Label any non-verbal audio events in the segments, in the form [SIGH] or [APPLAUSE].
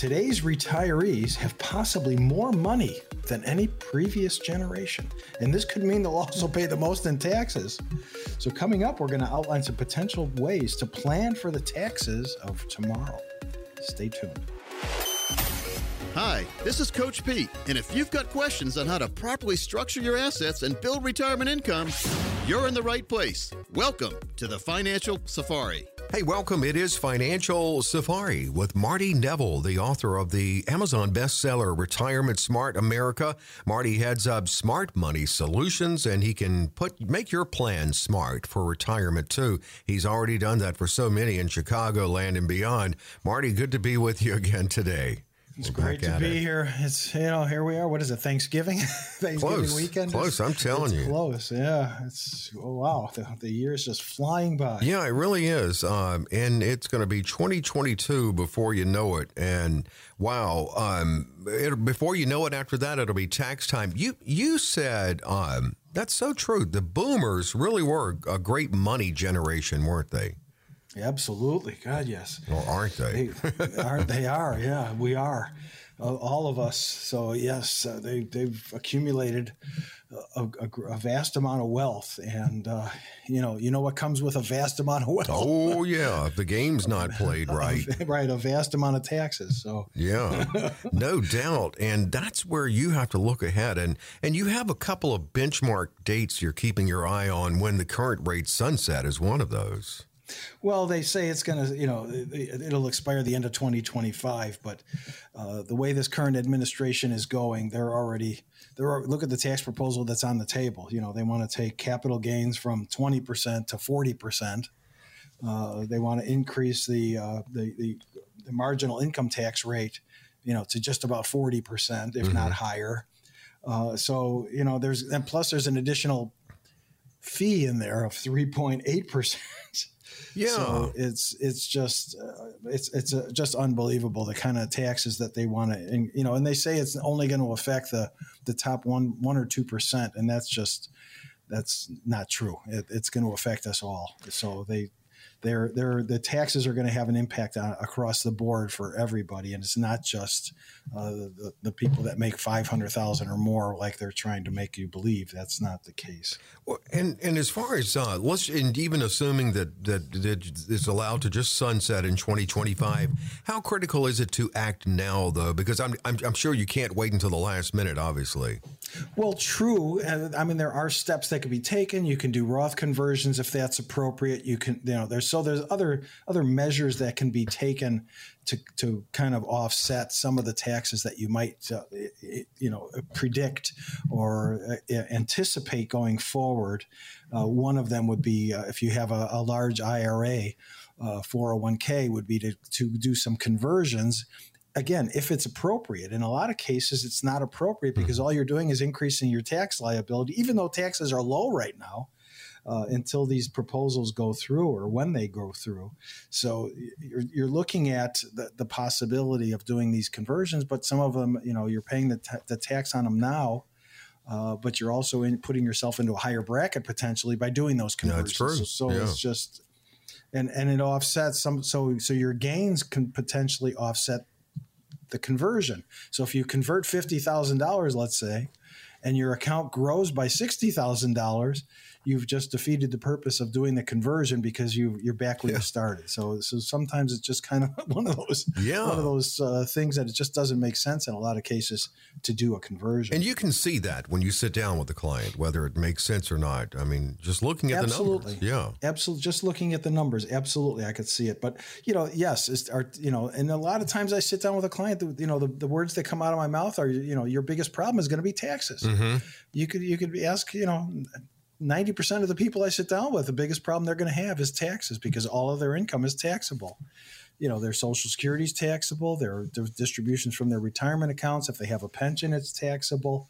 Today's retirees have possibly more money than any previous generation, and this could mean they'll also pay the most in taxes. So, coming up, we're going to outline some potential ways to plan for the taxes of tomorrow. Stay tuned. Hi, this is Coach Pete, and if you've got questions on how to properly structure your assets and build retirement income, you're in the right place. Welcome to the Financial Safari. Hey, welcome. It is Financial Safari with Marty Neville, the author of the Amazon bestseller Retirement Smart America. Marty heads up Smart Money Solutions and he can put make your plan smart for retirement too. He's already done that for so many in Chicagoland and beyond. Marty, good to be with you [LAUGHS] again today. It's We're great to be it. here. It's you know here we are. What is it? Thanksgiving, [LAUGHS] Thanksgiving close, weekend. Close. I'm telling you. Close. Yeah. It's oh wow. The, the year is just flying by. Yeah, it really is. Um, and it's going to be 2022 before you know it. And wow, um, it, before you know it, after that, it'll be tax time. You you said um, that's so true. The boomers really were a great money generation, weren't they? Absolutely, God, yes. Well, aren't they? they are they are? Yeah, we are, uh, all of us. So yes, uh, they they've accumulated a, a, a, vast amount of wealth, and uh, you know, you know what comes with a vast amount of wealth. Oh yeah, the game's not [LAUGHS] played right. right, a vast amount of taxes. So yeah, [LAUGHS] no doubt, and that's where you have to look ahead, and and you have a couple of benchmark dates you're keeping your eye on when the current rate sunset is one of those. Well, they say it's going to, you know, it'll expire the end of 2025. But uh, the way this current administration is going, they're already they're look at the tax proposal that's on the table. You know, they want to take capital gains from 20 percent to 40 percent. Uh, they want to increase the, uh, the, the the marginal income tax rate, you know, to just about 40 percent, if mm-hmm. not higher. Uh, so you know, there's and plus there's an additional fee in there of 3.8 percent. [LAUGHS] Yeah, so it's it's just uh, it's it's uh, just unbelievable the kind of taxes that they want to, and you know, and they say it's only going to affect the the top one one or two percent, and that's just that's not true. It, it's going to affect us all. So they they're, they're, the taxes are going to have an impact on, across the board for everybody, and it's not just uh, the, the people that make five hundred thousand or more, like they're trying to make you believe. That's not the case. Well, and and as far as uh, let's and even assuming that, that that it's allowed to just sunset in twenty twenty five, how critical is it to act now, though? Because I'm, I'm I'm sure you can't wait until the last minute, obviously. Well, true. I mean, there are steps that can be taken. You can do Roth conversions if that's appropriate. You can, you know, there's so there's other other measures that can be taken to to kind of offset some of the taxes that you might, uh, you know, predict or uh, anticipate going forward. Uh, one of them would be uh, if you have a, a large IRA. 401k uh, would be to, to do some conversions again, if it's appropriate, in a lot of cases, it's not appropriate because mm-hmm. all you're doing is increasing your tax liability, even though taxes are low right now. Uh, until these proposals go through or when they go through. So you're, you're looking at the, the, possibility of doing these conversions, but some of them, you know, you're paying the, t- the tax on them now. Uh, but you're also in putting yourself into a higher bracket potentially by doing those conversions. Yeah, so, so yeah. it's just, and and it offsets some. So so your gains can potentially offset the conversion. So if you convert $50,000, let's say, and your account grows by $60,000, you've just defeated the purpose of doing the conversion because you you're back where yeah. you started. So so sometimes it's just kind of [LAUGHS] one of those yeah. one of those uh, things that it just doesn't make sense in a lot of cases to do a conversion. And you can see that when you sit down with the client whether it makes sense or not. I mean, just looking at absolutely. the numbers. Yeah. Absolutely just looking at the numbers, absolutely I could see it. But, you know, yes, it's are you know, and a lot of times I sit down with a client, you know, the, the words that come out of my mouth are you know, your biggest problem is going to be taxes. Mm-hmm. You could you could ask, you know, 90% of the people I sit down with, the biggest problem they're going to have is taxes because all of their income is taxable. You know, their social security is taxable, their, their distributions from their retirement accounts, if they have a pension, it's taxable.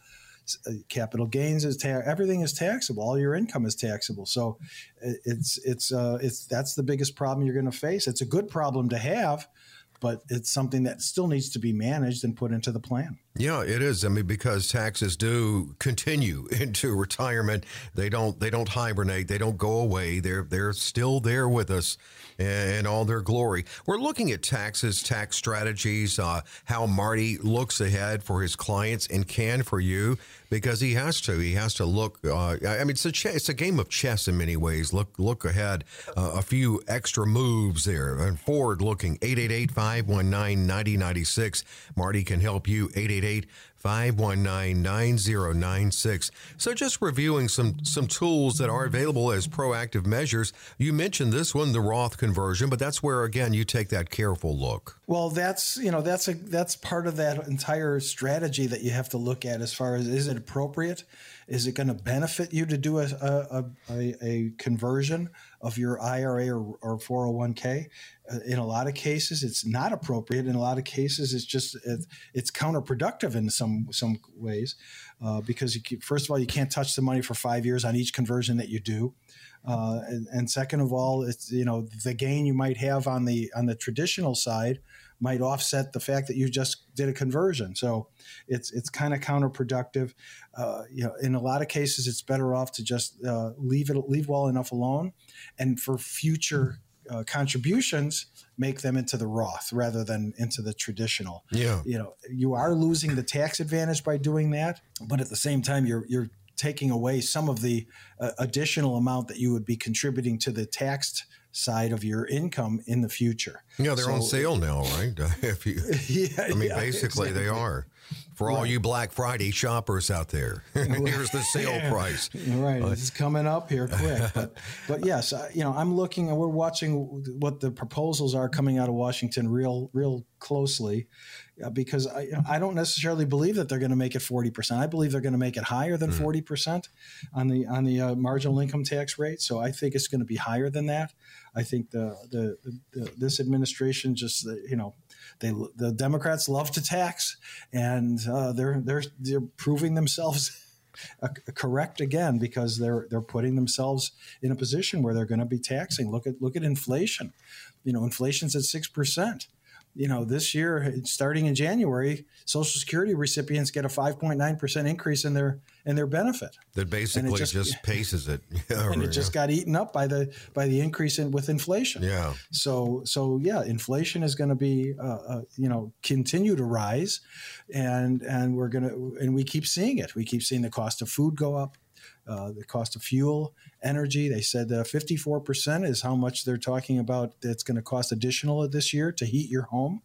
Uh, capital gains is ta- everything is taxable. All your income is taxable. So it's it's uh, it's that's the biggest problem you're going to face. It's a good problem to have, but it's something that still needs to be managed and put into the plan. Yeah, it is. I mean, because taxes do continue [LAUGHS] into retirement. They don't. They don't hibernate. They don't go away. They're they're still there with us in all their glory. We're looking at taxes, tax strategies, uh, how Marty looks ahead for his clients and can for you because he has to. He has to look. Uh, I mean, it's a ch- it's a game of chess in many ways. Look look ahead, uh, a few extra moves there, and forward looking. 888-519-9096. Marty can help you. 888 519 9096. So, just reviewing some, some tools that are available as proactive measures. You mentioned this one, the Roth conversion, but that's where, again, you take that careful look. Well, that's, you know, that's a, that's part of that entire strategy that you have to look at as far as is it appropriate? Is it going to benefit you to do a, a, a, a conversion of your IRA or, or 401k? In a lot of cases, it's not appropriate. In a lot of cases, it's just it, it's counterproductive in some some ways uh, because you first of all you can't touch the money for five years on each conversion that you do. Uh, and, and, second of all, it's you know the gain you might have on the on the traditional side might offset the fact that you just did a conversion. So it's it's kind of counterproductive. Uh, you know, in a lot of cases, it's better off to just uh, leave it leave well enough alone, and for future uh, contributions, make them into the Roth rather than into the traditional. Yeah, you know, you are losing the tax advantage by doing that, but at the same time, you're you're taking away some of the uh, additional amount that you would be contributing to the taxed side of your income in the future. Yeah, they're so, on sale now, right? [LAUGHS] if you, [LAUGHS] yeah, I mean, yeah, basically exactly. they are. For all you Black Friday shoppers out there, [LAUGHS] here's the sale yeah. price. Right, uh, it's coming up here quick. But, but yes, you know, I'm looking and we're watching what the proposals are coming out of Washington real, real closely, uh, because I, I don't necessarily believe that they're going to make it 40%. I believe they're going to make it higher than mm. 40% on the on the uh, marginal income tax rate. So I think it's going to be higher than that. I think the, the, the this administration just you know they the Democrats love to tax, and uh, they're they're they're proving themselves. [LAUGHS] Correct again because they're they're putting themselves in a position where they're going to be taxing. Look at look at inflation. You know, inflation's at six percent you know, this year, starting in January, Social Security recipients get a 5.9% increase in their in their benefit. That basically just, just, [LAUGHS] paces it. [LAUGHS] Yeah, and it just got eaten up by the by the increase in with inflation. Yeah. So so yeah, inflation is going to be uh, uh, you know continue to rise, and and we're gonna and we keep seeing it. We keep seeing the cost of food go up. Uh, the cost of fuel, energy. They said uh, 54% is how much they're talking about that's going to cost additional this year to heat your home,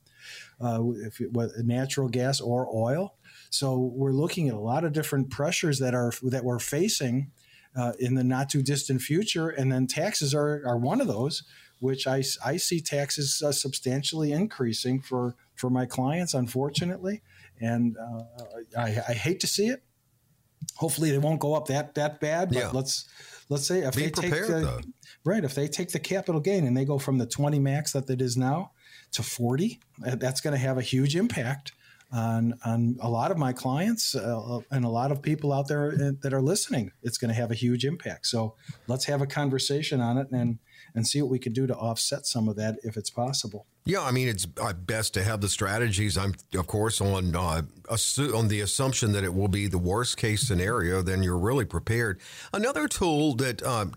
uh, if it, natural gas or oil. So we're looking at a lot of different pressures that are that we're facing uh, in the not too distant future, and then taxes are, are one of those, which I, I see taxes uh, substantially increasing for for my clients, unfortunately, and uh, I, I hate to see it hopefully they won't go up that that bad. But yeah. let's let's say if Be they prepared, take the, right if they take the capital gain and they go from the 20 max that it is now to 40, that's going to have a huge impact on on a lot of my clients uh, and a lot of people out there uh, that are listening. It's going to have a huge impact. So let's have a conversation on it and and see what we can do to offset some of that if it's possible. Yeah, I mean, it's uh, best to have the strategies. I'm, of course, on uh, assu- on the assumption that it will be the worst case scenario. Then you're really prepared. Another tool that um,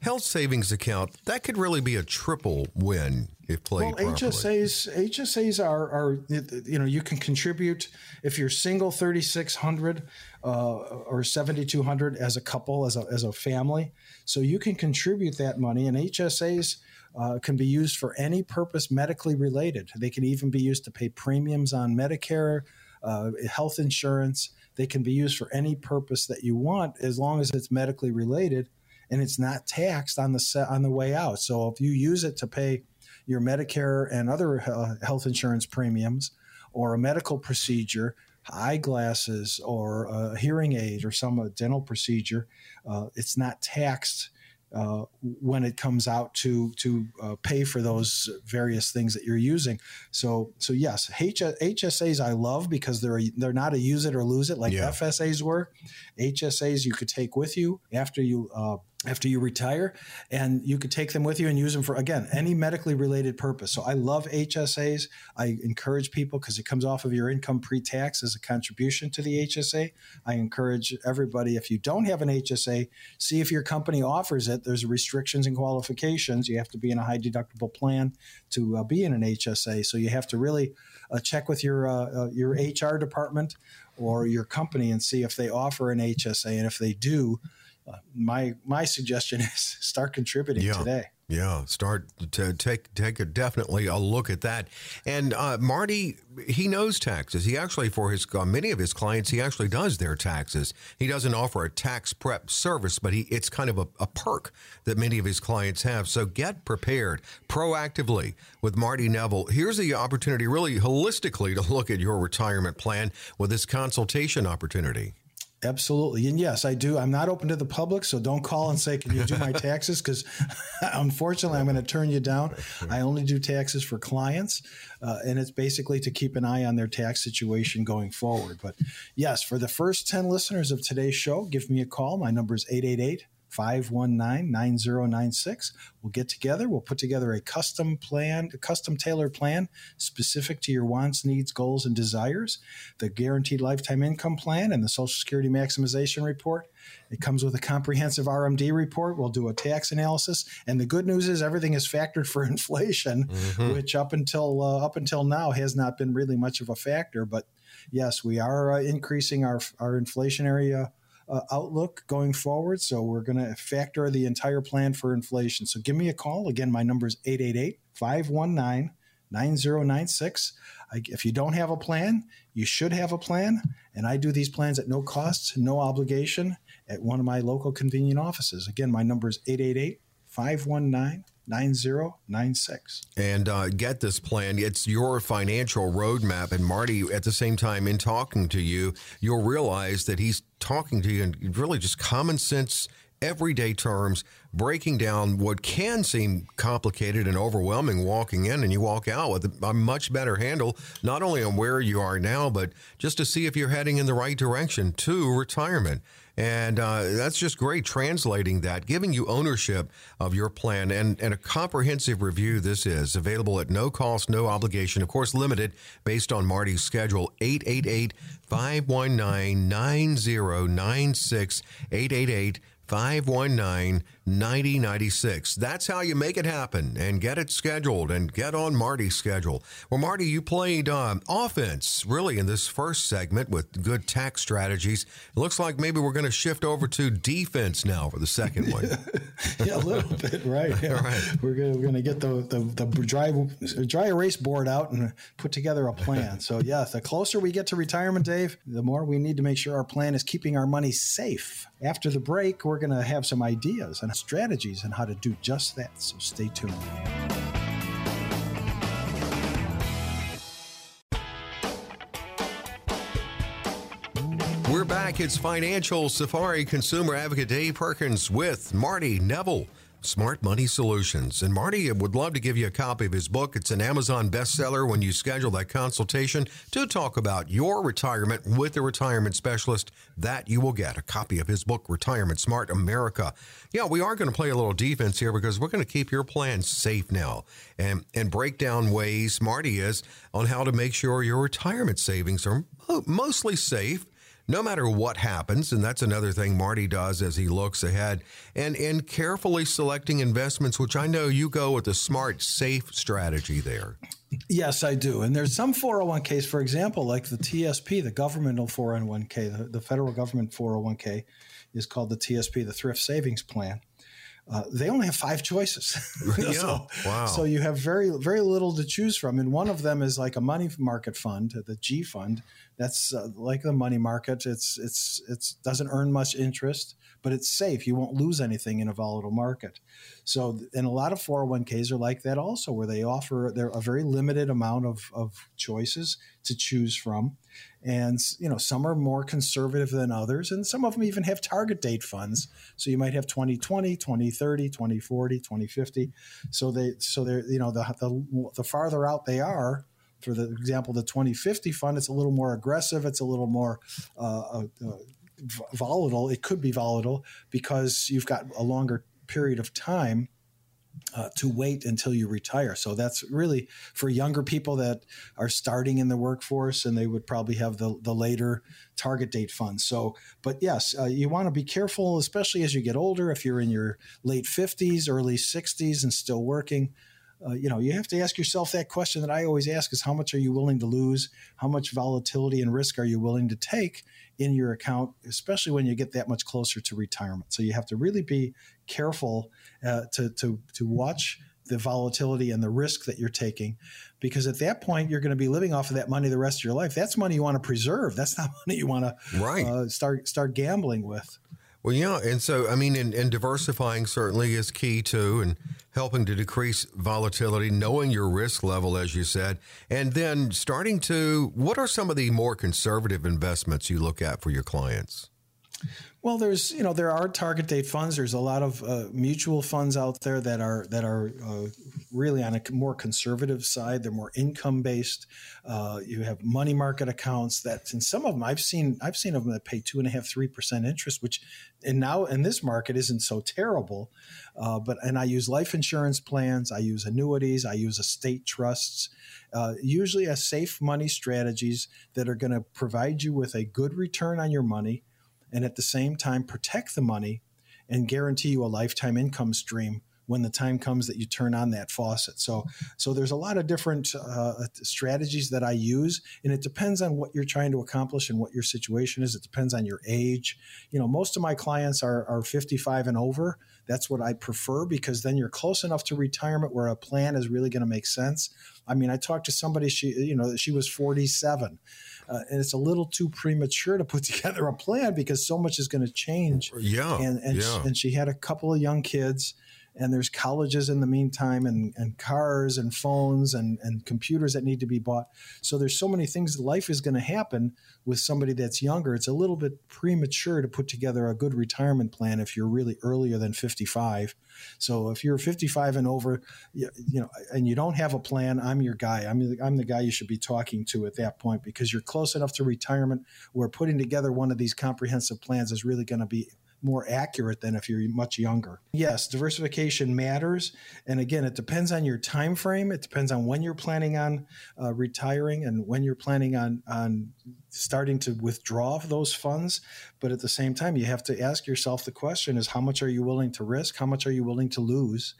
health savings account that could really be a triple win if played well, properly. HSAs HSAs are are you know you can contribute if you're single 3600 uh, or 7200 as a couple as a as a family. So you can contribute that money and HSAs uh, can be used for any purpose medically related. They can even be used to pay premiums on Medicare, uh, health insurance. They can be used for any purpose that you want as long as it's medically related and it's not taxed on the set, on the way out. So if you use it to pay your Medicare and other uh, health insurance premiums or a medical procedure, eyeglasses or a hearing aid or some dental procedure, uh, it's not taxed uh, when it comes out to to uh, pay for those various things that you're using. So so yes, H- HSAs I love because they're a, they're not a use it or lose it like yeah. FSAs were. HSAs you could take with you after you uh, after you retire and you could take them with you and use them for again any medically related purpose. So i love hsas i encourage people because it comes off of your income pre-tax as a contribution to the hsa i encourage everybody if you don't have an hsa see if your company offers it. There's restrictions and qualifications. You have to be in a high deductible plan to uh, be in an hsa so you have to really uh, check with your uh, uh your hr department or your company and see if they offer an hsa and if they do my my suggestion [LAUGHS] is start contributing yeah. today. Yeah, start to take take a, definitely a look at that. And uh, Marty, he knows taxes. He actually, for his uh, many of his clients, he actually does their taxes. He doesn't offer a tax prep service, but he it's kind of a, a perk that many of his clients have. So get prepared proactively with Marty Neville. Here's the opportunity, really holistically, to look at your retirement plan with this consultation opportunity. Absolutely. And yes, I do. I'm not open to the public, so don't call and say, Can you do my [LAUGHS] taxes? Because [LAUGHS] unfortunately, I'm going to turn you down. I only do taxes for clients, uh, and it's basically to keep an eye on their tax situation going forward. But yes, for the first 10 listeners of today's show, give me a call. My number is 888 519 9096. We'll get together. We'll put together a custom plan, a custom tailored plan specific to your wants, needs, goals, and desires. The guaranteed lifetime income plan and the Social Security maximization report. It comes with a comprehensive RMD report. We'll do a tax analysis, and the good news is everything is factored for [LAUGHS] inflation, mm-hmm. which up until uh, up until now has not been really much of a factor. But yes, we are uh, increasing our our inflationary uh, uh, outlook going forward. So we're going to factor the entire plan for inflation. So give me a call. Again, my number is 888 519 9096. If you don't have a plan, you should have a plan. And I do these plans at no cost, no obligation at one of my local convenient offices. Again, my number is 888 519 9096. And uh, get this plan. It's your financial roadmap. And Marty, at the same time, in talking to you, you'll realize that he's talking to you in really just common sense, everyday terms, breaking down what can seem complicated and overwhelming walking in, and you walk out with a much better handle, not only on where you are now, but just to see if you're heading in the right direction to retirement. And uh, that's just great translating that, giving you ownership of your plan and, and a comprehensive review. This is available at no cost, no obligation, of course, limited based on Marty's schedule 888 519 9096 888 519 9096. That's how you make it happen and get it scheduled and get on Marty's schedule. Well, Marty, you played um, offense really in this first segment with good tax strategies. It looks like maybe we're going to shift over to defense now for the second [LAUGHS] one. yeah, a little bit, right. Yeah. [LAUGHS] right. We're going to get the, the, the dry, dry erase board out and put together a plan. So, [LAUGHS] yeah, the closer we get to retirement, Dave, the more we need to make sure our plan is keeping our money safe. After the break, we're going to have some ideas and strategies on how to do just that. So stay tuned. We're back. It's Financial Safari Consumer Advocate Dave Perkins with Marty Neville. Smart Money Solutions. And Marty would love to give you a copy of his book. It's an Amazon bestseller when you schedule that consultation to talk about your retirement with a retirement specialist. That you will get a copy of his book, Retirement Smart America. Yeah, we are going to play a little defense here because we're going to keep your plan safe now and, and break down ways Marty is on how to make sure your retirement savings are mostly safe no matter what happens, and that's another thing Marty does as he looks ahead, and in carefully selecting investments, which I know you go with a smart, safe strategy there. Yes, I do. And there's some 401ks, for example, like the TSP, the governmental 401k, the, the federal government 401k is called the TSP, the Thrift Savings Plan. Uh, they only have five choices. [LAUGHS] yeah. so, wow. so you have very very little to choose from, and one of them is like a money market fund, the G fund, that's uh, like the money market. It's it's it's doesn't earn much interest, but it's safe. You won't lose anything in a volatile market. So, and a lot of 401ks are like that also, where they offer there a very limited amount of, of choices to choose from. And, you know, some are more conservative than others, and some of them even have target date funds. So you might have 2020, 2030, 2040, 2050. So they, so they're, you know, the, the, the farther out they are, for the example, the 2050 fund, it's a little more aggressive. It's a little more uh, uh, uh volatile. It could be volatile because you've got a longer period of time uh, to wait until you retire. So that's really for younger people that are starting in the workforce, and they would probably have the the later target date funds. So, but yes, uh, you want to be careful, especially as you get older. If you're in your late fifties, early sixties, and still working. Uh, you know, you have to ask yourself that question that I always ask: is how much are you willing to lose? How much volatility and risk are you willing to take in your account, especially when you get that much closer to retirement? So you have to really be careful uh, to, to, to watch the volatility and the risk that you're taking. Because at that point you're going to be living off of that money the rest of your life. That's money you want to preserve. That's not [LAUGHS] money you want to right. Uh, start start gambling with. Well yeah and so i mean and, and diversifying certainly is key too and helping to decrease volatility knowing your risk level as you said. And then starting to what are some of the more conservative investments you look at for your clients well, there's you know there are target date funds. There's a lot of uh, mutual funds out there that are that are uh, really on a more conservative side. They're more income based. Uh, you have money market accounts that, and some of them I've seen I've seen of them that pay two and a half three percent interest, which and now in this market isn't so terrible. Uh, but and I use life insurance plans. I use annuities. I use estate trusts. Uh, usually, a safe money strategies that are going to provide you with a good return on your money and at the same time protect the money and guarantee you a lifetime income stream when the time comes that you turn on that faucet. So, so there's a lot of different uh, strategies that I use, and it depends on what you're trying to accomplish and what your situation is. It depends on your age. You know, most of my clients are, are 55 and over. That's what I prefer because then you're close enough to retirement where a plan is really going to make sense. I mean, I talked to somebody. She, you know, she was 47 uh, and it's a little too premature to put [LAUGHS] together a plan because so much is going to change. Yeah, and and, yeah. She, and she had a couple of young kids, and there's colleges in the meantime and, and cars and phones and, and computers that need to be bought. So there's so many things life is going to happen with somebody that's younger. It's a little bit premature to put together a good retirement plan if you're really earlier than 55 so if you're 55 and over you, you know and you don't have a plan i'm your guy. I'm the, I'm the guy you should be talking to at that point because you're close enough to retirement where putting together one of these comprehensive plans is really going to be more accurate than if you're much younger. Yes, diversification matters, and again, it depends on your time frame. It depends on when you're planning on uh, retiring and when you're planning on on starting to withdraw those funds. But at the same time, you have to ask yourself the question: Is how much are you willing to risk? How much are you willing to lose?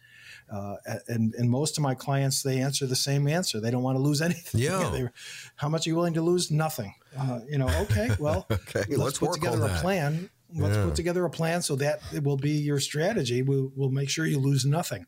Uh, and and most of my clients they answer the same answer. They don't want to lose [LAUGHS] anything. Yeah. They, how much are you willing to lose? Nothing. Uh, you know. Okay. Well, [LAUGHS] okay. let's, let's put together a plan let's yeah. put together a plan so that it will be your strategy. We'll, we'll make sure you lose nothing.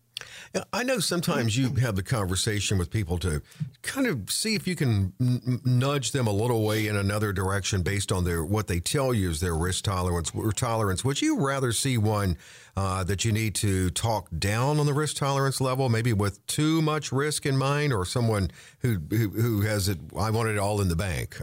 I know sometimes you have the conversation with people to kind of see if you can n- nudge them a little way in another direction based on their what they tell you is their risk tolerance. or Tolerance. Would you rather see one uh, that you need to talk down on the risk tolerance level, maybe with too much risk in mind, or someone who who, who has it? I want it all in the bank.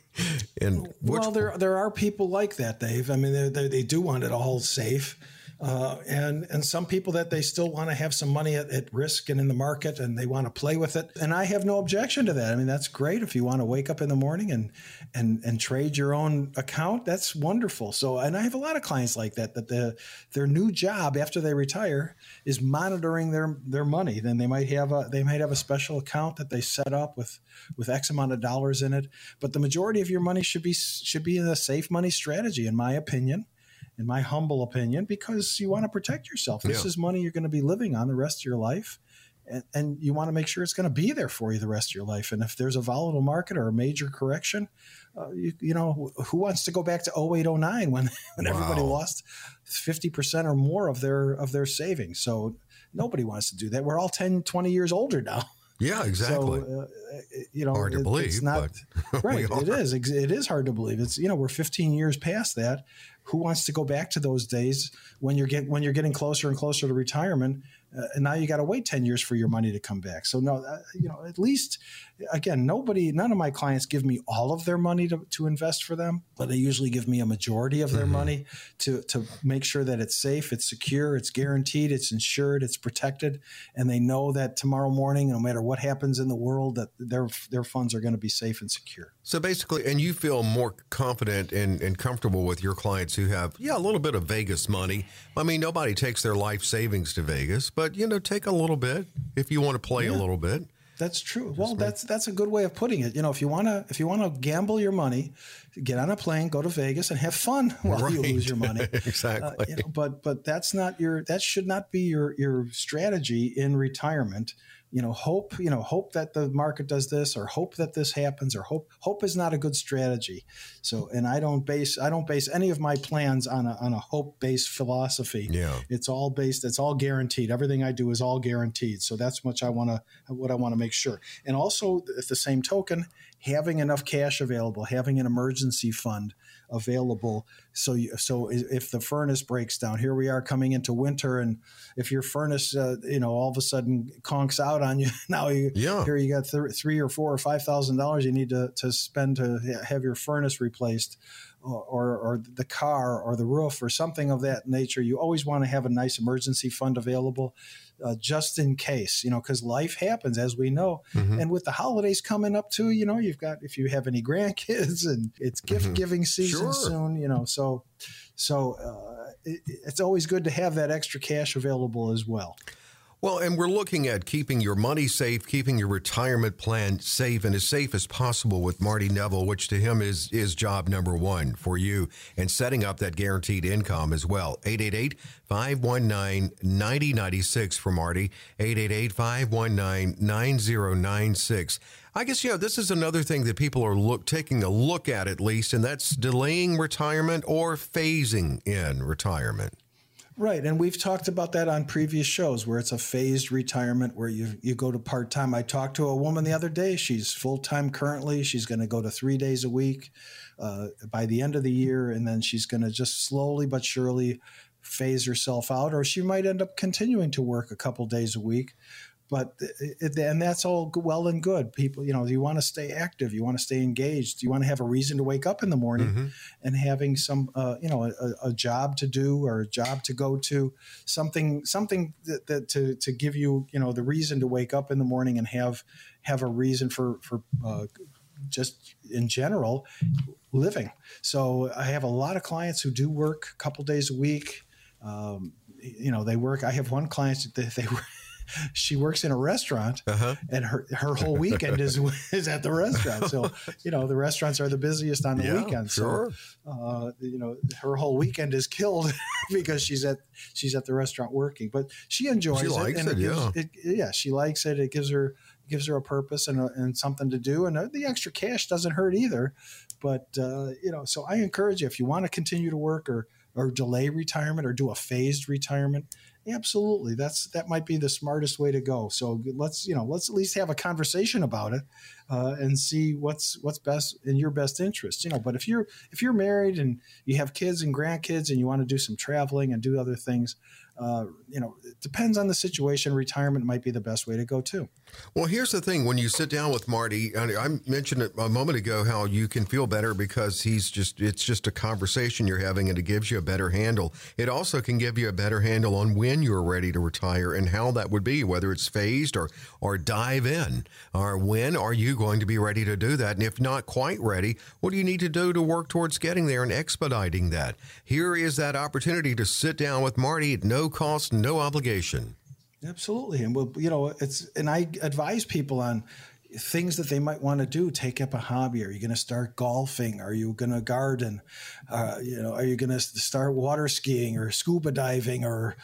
[LAUGHS] and well, there there are people like that, Dave. I mean, they, they do want it all safe. Uh, and and some people that they still want to have some money at, at, risk and in the market and they want to play with it. And I have no objection to that. I mean that's great if you want to wake up in the morning and and and trade your own account. That's wonderful. So and I have a lot of clients like that that the their new job after they retire is monitoring their their money. Then they might have a they might have a special account that they set up with with X amount of dollars in it. But the majority of your money should be should be in a safe money strategy in my opinion in my humble opinion, because you want to protect yourself. This yeah. is money you're going to be living on the rest of your life. And, and you want to make sure it's going to be there for you the rest of your life. And if there's a volatile market or a major correction, uh, you, you, know, who wants to go back to 08, 09 when, [LAUGHS] when wow. everybody lost 50% or more of their, of their savings? So nobody wants to do that. We're all 10, 20 years older now. [LAUGHS] Yeah, exactly. So, uh, you know, hard to it, believe. It's not [LAUGHS] right. It is. It is hard to believe. It's you know we're 15 years past that. Who wants to go back to those days when you're get when you're getting closer and closer to retirement? uh, and now you got to wait 10 years for your money to come back. So no, uh, you know, at least again, nobody, none of my clients give me all of their money to, to invest for them, but they usually give me a majority of their mm-hmm. money to, to make sure that it's safe, it's secure, it's guaranteed, it's insured, it's protected. And they know that tomorrow morning, no matter what happens in the world, that their, their funds are going to be safe and secure. So basically, and you feel more confident and, and comfortable with your clients who have, yeah, a little bit of Vegas money. I mean, nobody takes their life savings to Vegas, but, you know, take a little bit if you want to play yeah. a little bit. That's true. Well, that's that's a good way of putting it. You know, if you want to if you want to gamble your money, get on a plane, go to Vegas, and have fun [LAUGHS] while right. you lose your money. [LAUGHS] exactly. Uh, you know, but but that's not your that should not be your your strategy in retirement you know hope you know hope that the market does this or hope that this happens or hope hope is not a good strategy. So and i don't base i don't base any of my plans on a, on a hope based philosophy. Yeah. It's all based it's all guaranteed. Everything i do is all guaranteed. So that's much i want to what i want to make sure. And also at the same token having enough cash available having an emergency fund available. So, you, so if the furnace breaks down, here we are coming into winter, and if your furnace, uh, you know, all of a sudden conks out on you, [LAUGHS] now you yeah. here you got th- three or four or five thousand dollars you need to to spend to have your furnace replaced. Or, or, the car or the roof or something of that nature. You always want to have a nice emergency fund available uh, just in case, you know, because life happens, as we know. Mm-hmm. And with the holidays coming up too, you know, you've got if you have any grandkids, [LAUGHS] and it's gift mm-hmm. giving season sure. soon, you know. So, so uh, it, it's always good to have that extra cash available as well. Well, and we're looking at keeping your money safe, keeping your retirement plan safe and as safe as possible with Marty Neville, which to him is is job number one for you, and setting up that guaranteed income as well. 888 519 9096 for Marty, 888 519 9096. I guess, you know, this is another thing that people are look, taking a look at at least, and that's delaying retirement or phasing in retirement. Right, and we've talked about that on previous shows where it's a phased retirement where you you go to part time. I talked to a woman the other day. She's full time currently. She's going to go to three days a week uh, by the end of the year, and then she's going to just slowly but surely phase herself out, or she might end up continuing to work a couple days a week but it, and that's all well and good. People you know you want to stay active you want to stay engaged you want to have a reason to wake up in the morning mm-hmm. and having some uh, you know a, a, job to do or a job to go to something something that, that, to to give you you know the reason to wake up in the morning and have have a reason for for uh, just in general living. So i have a lot of clients who do work a couple days a week. Um, you know they work i have one client that they, they she works in a restaurant uh-huh. and her, her whole weekend is [LAUGHS] is at the restaurant. So, you know, the restaurants are the busiest on the yeah, weekend. Sure. So, uh, you know, her whole weekend is killed [LAUGHS] because she's at she's at the restaurant working. But she enjoys she it. Likes it, it, gives, yeah. It, yeah, she likes it. It gives her gives her a purpose and, a, and something to do. And uh, the extra cash doesn't hurt either. But uh, you know, so I encourage you if you want to continue to work or or delay retirement or do a phased retirement Absolutely, that's that might be the smartest way to go. So let's you know let's at least have a conversation about it uh, and see what's what's best in your best interest. You know, but if you're if you're married and you have kids and grandkids and you want to do some traveling and do other things, uh, you know, it depends on the situation. Retirement might be the best way to go too. Well, here's the thing: when you sit down with Marty, I mentioned it a moment ago how you can feel better because he's just—it's just a conversation you're having, and it gives you a better handle. It also can give you a better handle on when you're ready to retire and how that would be, whether it's phased or or dive in, or when are you going to be ready to do that? And if not quite ready, what do you need to do to work towards getting there and expediting that? Here is that opportunity to sit down with Marty at no cost, no obligation. Absolutely, and we'll, you know, it's and I advise people on things that they might want to do. Take up a hobby. Are you going to start golfing? Are you going to garden? Uh, you know, are you going to start water skiing or scuba diving? Or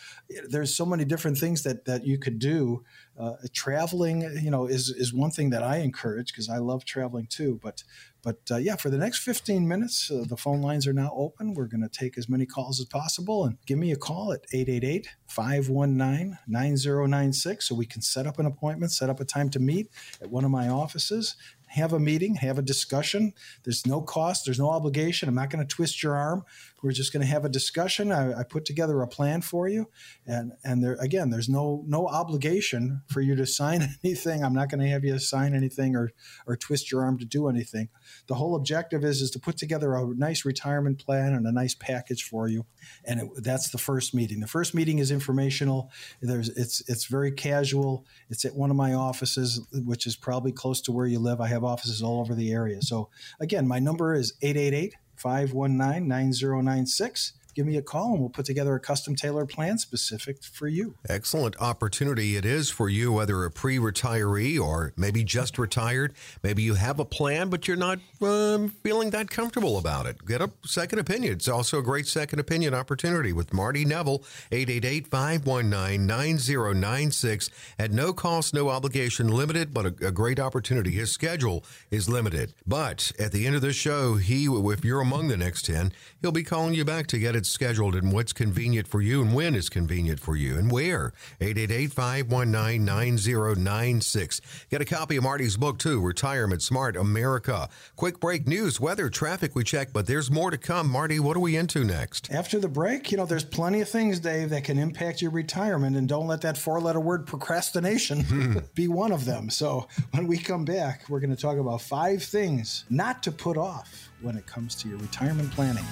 there's so many different things that that you could do. Uh, traveling, you know, is is one thing that I encourage because I love traveling too. But but uh, yeah, for the next 15 minutes, uh, the phone lines are now open. We're going to take as many calls as possible and give me a call at 888 519 9096 so we can set up an appointment, set up a time to meet at one of my offices have a meeting, have a discussion. There's no cost, there's no obligation. I'm not going to twist your arm. We're just going to have a discussion. I, I, put together a plan for you, and and there again, there's no no obligation for you to sign [LAUGHS] anything. I'm not going to have you sign anything or or twist your arm to do anything. The whole objective is is to put together a nice retirement plan and a nice package for you, and it, that's the first meeting. The first meeting is informational. There's it's it's very casual. It's at one of my offices, which is probably close to where you live. I have offices all over the area. So again, my number is 888 519 9096 give me a call and we'll put together a custom tailored plan specific for you. Excellent opportunity it is for you, whether a pre retiree or maybe just retired. Maybe you have a plan, but you're not um, feeling that comfortable about it. Get a second opinion. It's also a great second opinion opportunity with Marty Neville, 888 519 9096. At no cost, no obligation, limited, but a, a great opportunity. His schedule is limited. But at the end of the show, he, if you're among the next 10, he'll be calling you back to get it scheduled and what's convenient for you and when is convenient for you and where. 888-519-9096. Get a copy of Marty's book too, Retirement Smart America. Quick break news, weather, traffic we check, but there's more to come. Marty, what are we into next? After the break, you know, there's plenty of things, Dave, that can impact your retirement and don't let that four-letter word procrastination hmm. [LAUGHS] be one of them. So, when we come back, we're going to talk about five things not to put off when it comes to your retirement planning.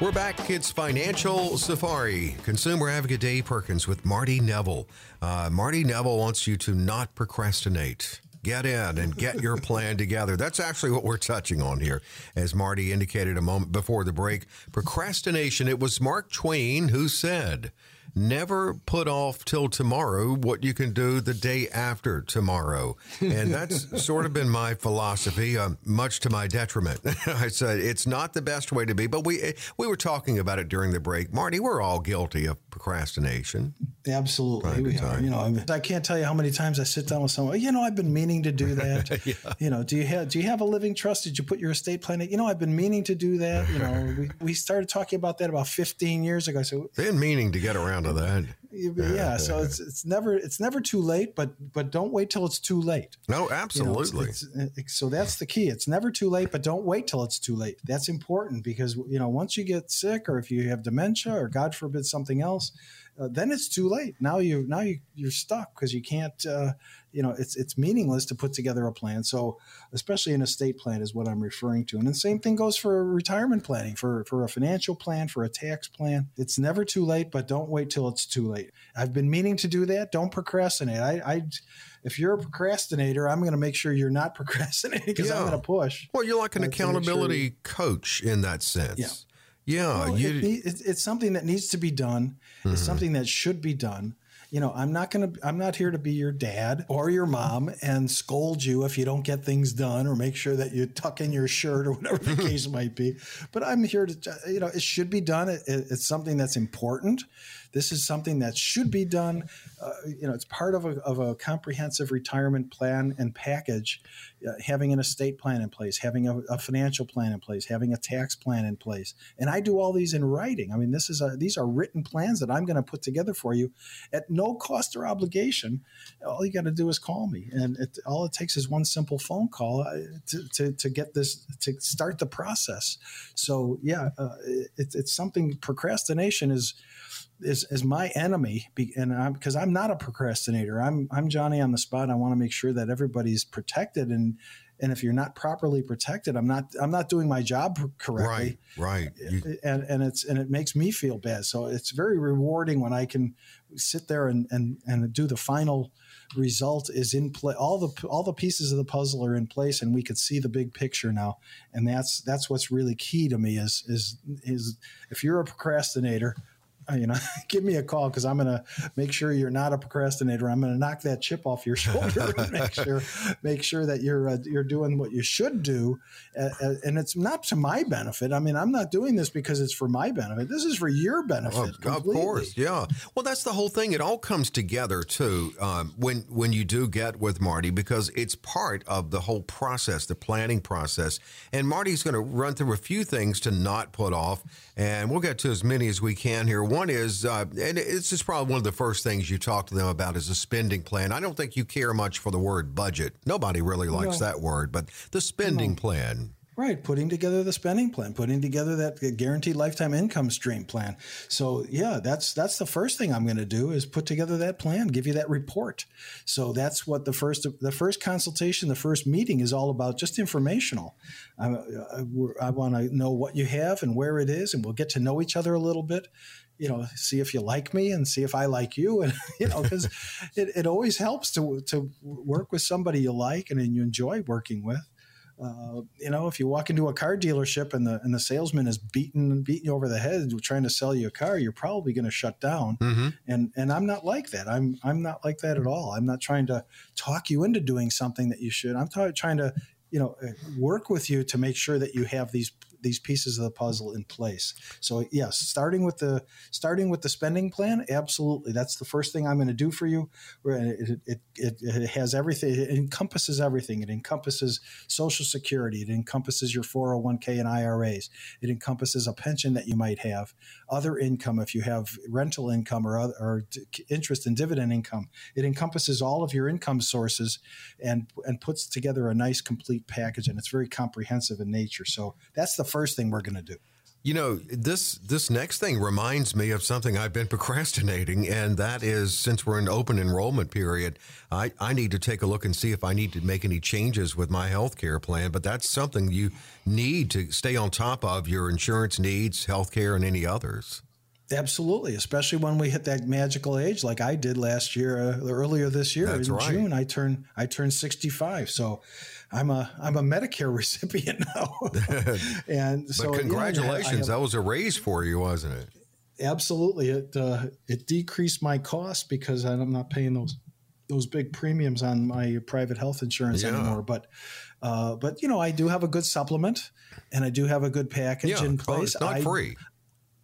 We're back. It's Financial Safari. Consumer Advocate Dave Perkins with Marty Neville. Uh, Marty Neville wants you to not procrastinate. Get in and get your [LAUGHS] plan together. That's actually what we're touching on here. As Marty indicated a moment before the break, procrastination. It was Mark Twain who said, never put off till tomorrow what you can do the day after tomorrow. And [LAUGHS] that's sort of been my philosophy, uh, much to my detriment. [LAUGHS] I said it's not the best way to be, but we we were talking about it during the break. Marty, we're all guilty of procrastination. Absolutely, we are. You know, I can't tell you how many times I sit down with someone. You know, I've been meaning to do [LAUGHS] that. yeah. You know, do you have do you have a living trust? Did you put your estate plan? In? You know, I've been meaning to do that. You know, we, we started talking about that about 15 years ago. So been meaning to get around to that. Yeah, so it's it's never it's never too late, but but don't wait till it's too late. No, absolutely. You know, it's, it's, so that's the key. It's never too late, but don't wait till it's too late. That's important because you know once you get sick or if you have dementia or God forbid something else, uh, then it's too late. Now you now you you're stuck because you can't. Uh, you know, it's it's meaningless to put together a plan. So, especially an estate plan is what I'm referring to. And the same thing goes for retirement planning, for for a financial plan, for a tax plan. It's never too late, but don't wait till it's too late. I've been meaning to do that. Don't procrastinate. I, I if you're a procrastinator, I'm going to make sure you're not [LAUGHS] procrastinating because yeah. I'm going to push. Well, you're like an accountability sure coach in that sense. Yeah. Yeah, well, it, it's something that needs to be done. Mm-hmm. It's something that should be done. You know, I'm not going to, I'm not here to be your dad or your mom and scold you if you don't get things done or make sure that you tuck in your shirt or whatever the [LAUGHS] case might be. But I'm here to, you know, it should be done. It, it's something that's important. This is something that should be done. Uh, you know, it's part of a, of a comprehensive retirement plan and package. Uh, having an estate plan in place, having a, a, financial plan in place, having a tax plan in place, and I do all these in writing. I mean, this is a, these are written plans that I'm going to put together for you at no cost or obligation. All you got to do is call me, and it, all it takes is one simple phone call uh, to, to, to, get this to start the process. So yeah, uh, it, it's something. Procrastination is is, is my enemy and I'm because I'm not a procrastinator. I'm I'm Johnny on the spot. I want to make sure that everybody's protected and and if you're not properly protected, I'm not I'm not doing my job correctly. Right, right. You, and and it's and it makes me feel bad. So it's very rewarding when I can sit there and and and do the final result is in play all the all the pieces of the puzzle are in place and we could see the big picture now and that's that's what's really key to me is is is if you're a procrastinator uh, you know, [LAUGHS] give me a call because I'm going to make sure you're not a procrastinator. I'm going to knock that chip off your [LAUGHS] shoulder and make sure make sure that you're uh, you're doing what you should do, uh, and it's not to my benefit. I mean, I'm not doing this because it's for my benefit. This is for your benefit. Oh, of course, yeah. Well, that's the whole thing. It all comes together too um, when when you do get with Marty because it's part of the whole process, the planning process. And Marty's going to run through a few things to not put off, and we'll get to as many as we can here. One One is, uh, and this is probably one of the first things you talk to them about is a spending plan. I don't think you care much for the word budget. Nobody really likes no. that word, but the spending no. plan. Right, putting together the spending plan, putting together that guaranteed lifetime income stream plan. So yeah, that's that's the first thing I'm going to do is put together that plan, give you that report. So that's what the first the first consultation, the first meeting is all about, just informational. I, I, I want to know what you have and where it is, and we'll get to know each other a little bit you know, see if you like me and see if I like you. And, [LAUGHS] you know, because [LAUGHS] it, it always helps to, to work with somebody you like and and you enjoy working with. Uh, you know, if you walk into a car dealership and the and the salesman is beating beating you over the head trying to sell you a car, you're probably going to shut down. Mm-hmm. And and I'm not like that. I'm I'm not like that at all. I'm not trying to talk you into doing something that you should. I'm t- trying to you know work with you to make sure that you have these these pieces of the puzzle in place. So yes, starting with the starting with the spending plan, absolutely, that's the first thing I'm going to do for you. It, it, it, it has everything. It encompasses everything. It encompasses Social Security. It encompasses your 401k and IRAs. It encompasses a pension that you might have, other income if you have rental income or other, or interest and dividend income. It encompasses all of your income sources and and puts together a nice complete package. And it's very comprehensive in nature. So that's the first thing we're going to do. You know, this this next thing reminds me of something I've been [LAUGHS] procrastinating, and that is since we're in open enrollment period, I, I need to take a look and see if I need to make any changes with my health care plan. But that's something you need to stay on top of your insurance needs, health care, and any others. Absolutely, especially when we hit that magical age, like I did last year, uh, earlier this year That's in right. June. I turned I turned sixty five, so I'm a I'm a Medicare [LAUGHS] recipient now. [LAUGHS] and so, but congratulations, have, that was a raise for you, wasn't it? Absolutely, it uh, it decreased my cost because I'm not paying those those big premiums on my private health insurance yeah. anymore. But uh, but you know, I do have a good supplement, and I do have a good package yeah, in place. it's not I, free.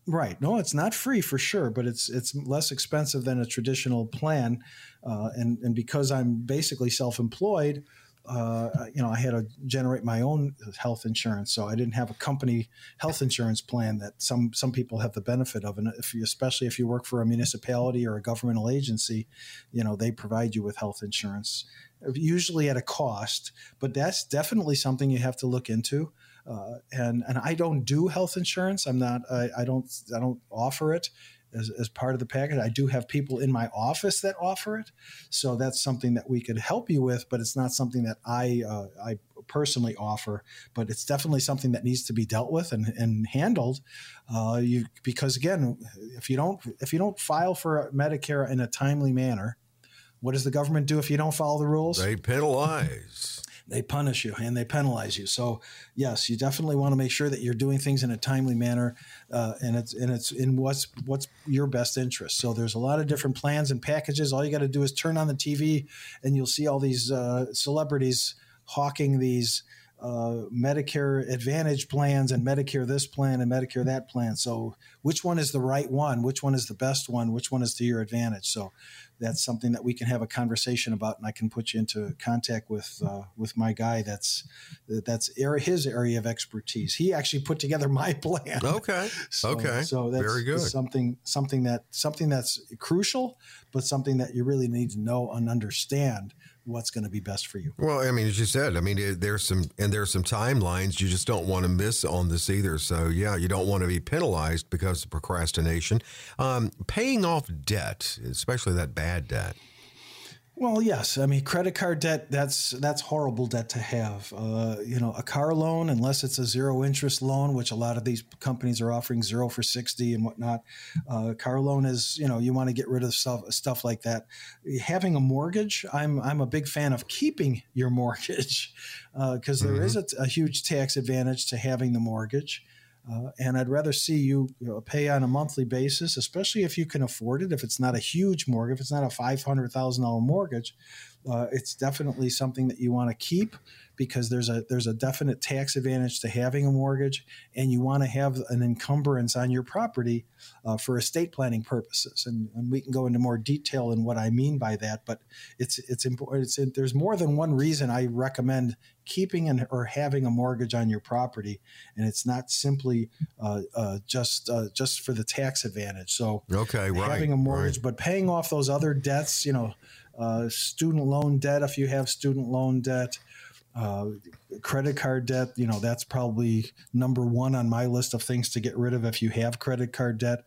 Right. No, it's not free for sure, but it's it's less expensive than a traditional plan, uh, and and because I'm basically self-employed, uh, you know, I had to generate my own health insurance, so I didn't have a company health insurance plan that some some people have the benefit of, and if you, especially if you work for a municipality or a governmental agency, you know, they provide you with health insurance, usually at a cost, but that's definitely something you have to look into. Uh, and and I don't do health insurance. I'm not. I, I don't. I don't offer it as, as part of the package. I do have people in my office that offer it, so that's something that we could help you with. But it's not something that I uh, I personally offer. But it's definitely something that needs to be dealt with and, and handled. Uh, you because again, if you don't if you don't file for Medicare in a timely manner, what does the government do if you don't follow the rules? They penalize they punish you and they penalize you. So yes, you definitely want to make sure that you're doing things in a timely manner, uh, and it's and it's in what's what's your best interest. So there's a lot of different plans and packages. All you got to do is turn on the TV, and you'll see all these uh, celebrities hawking these uh, Medicare Advantage plans and Medicare this plan and Medicare that plan. So, which one is the right one? Which one is the best one? Which one is to your advantage? So, that's something that we can have a conversation about, and I can put you into contact with uh, with my guy. That's that's his area of expertise. He actually put together my [LAUGHS] plan. Okay. [LAUGHS] So, okay. So that's very good. Something something that something that's crucial, but something that you really need to know and understand what's going to be best for you. Well, I mean, as you said, I mean, there's some and there's some timelines you just don't want to miss on this either. So yeah, you don't want to be penalized because of procrastination. Um, paying off debt, especially that bad debt. Well, yes. I mean, credit card debt, that's that's horrible debt to have. Uh, you know, a car loan, unless it's a zero interest loan, which a lot of these companies are offering zero for 60 and whatnot. Uh, car loan is, you know, you want to get rid of stuff, stuff like that. Having a mortgage, I'm, I'm a big fan of keeping your [LAUGHS] mortgage because uh, mm-hmm. a, a huge tax advantage to having the mortgage. Uh, and I'd rather see you, you know, pay on a monthly basis, especially if you can afford it. If it's not a huge mortgage, if it's not a five hundred thousand dollar mortgage, uh, it's definitely something that you want to keep because there's a there's a definite tax advantage to having a mortgage, and you want to have an encumbrance on your property uh, for estate planning purposes. And, and, we can go into more detail in what I mean by that, but it's it's important. It's, it, there's more than one reason I recommend keeping an, or having a mortgage on your property, and it's not simply uh, uh, just uh, just for the tax advantage. So okay, right, having a mortgage, right. but paying off those other debts, you know, uh, student loan debt if you have student loan debt. Uh, credit card debt, you know, that's probably number one on my list of things to get rid of if you have credit card debt.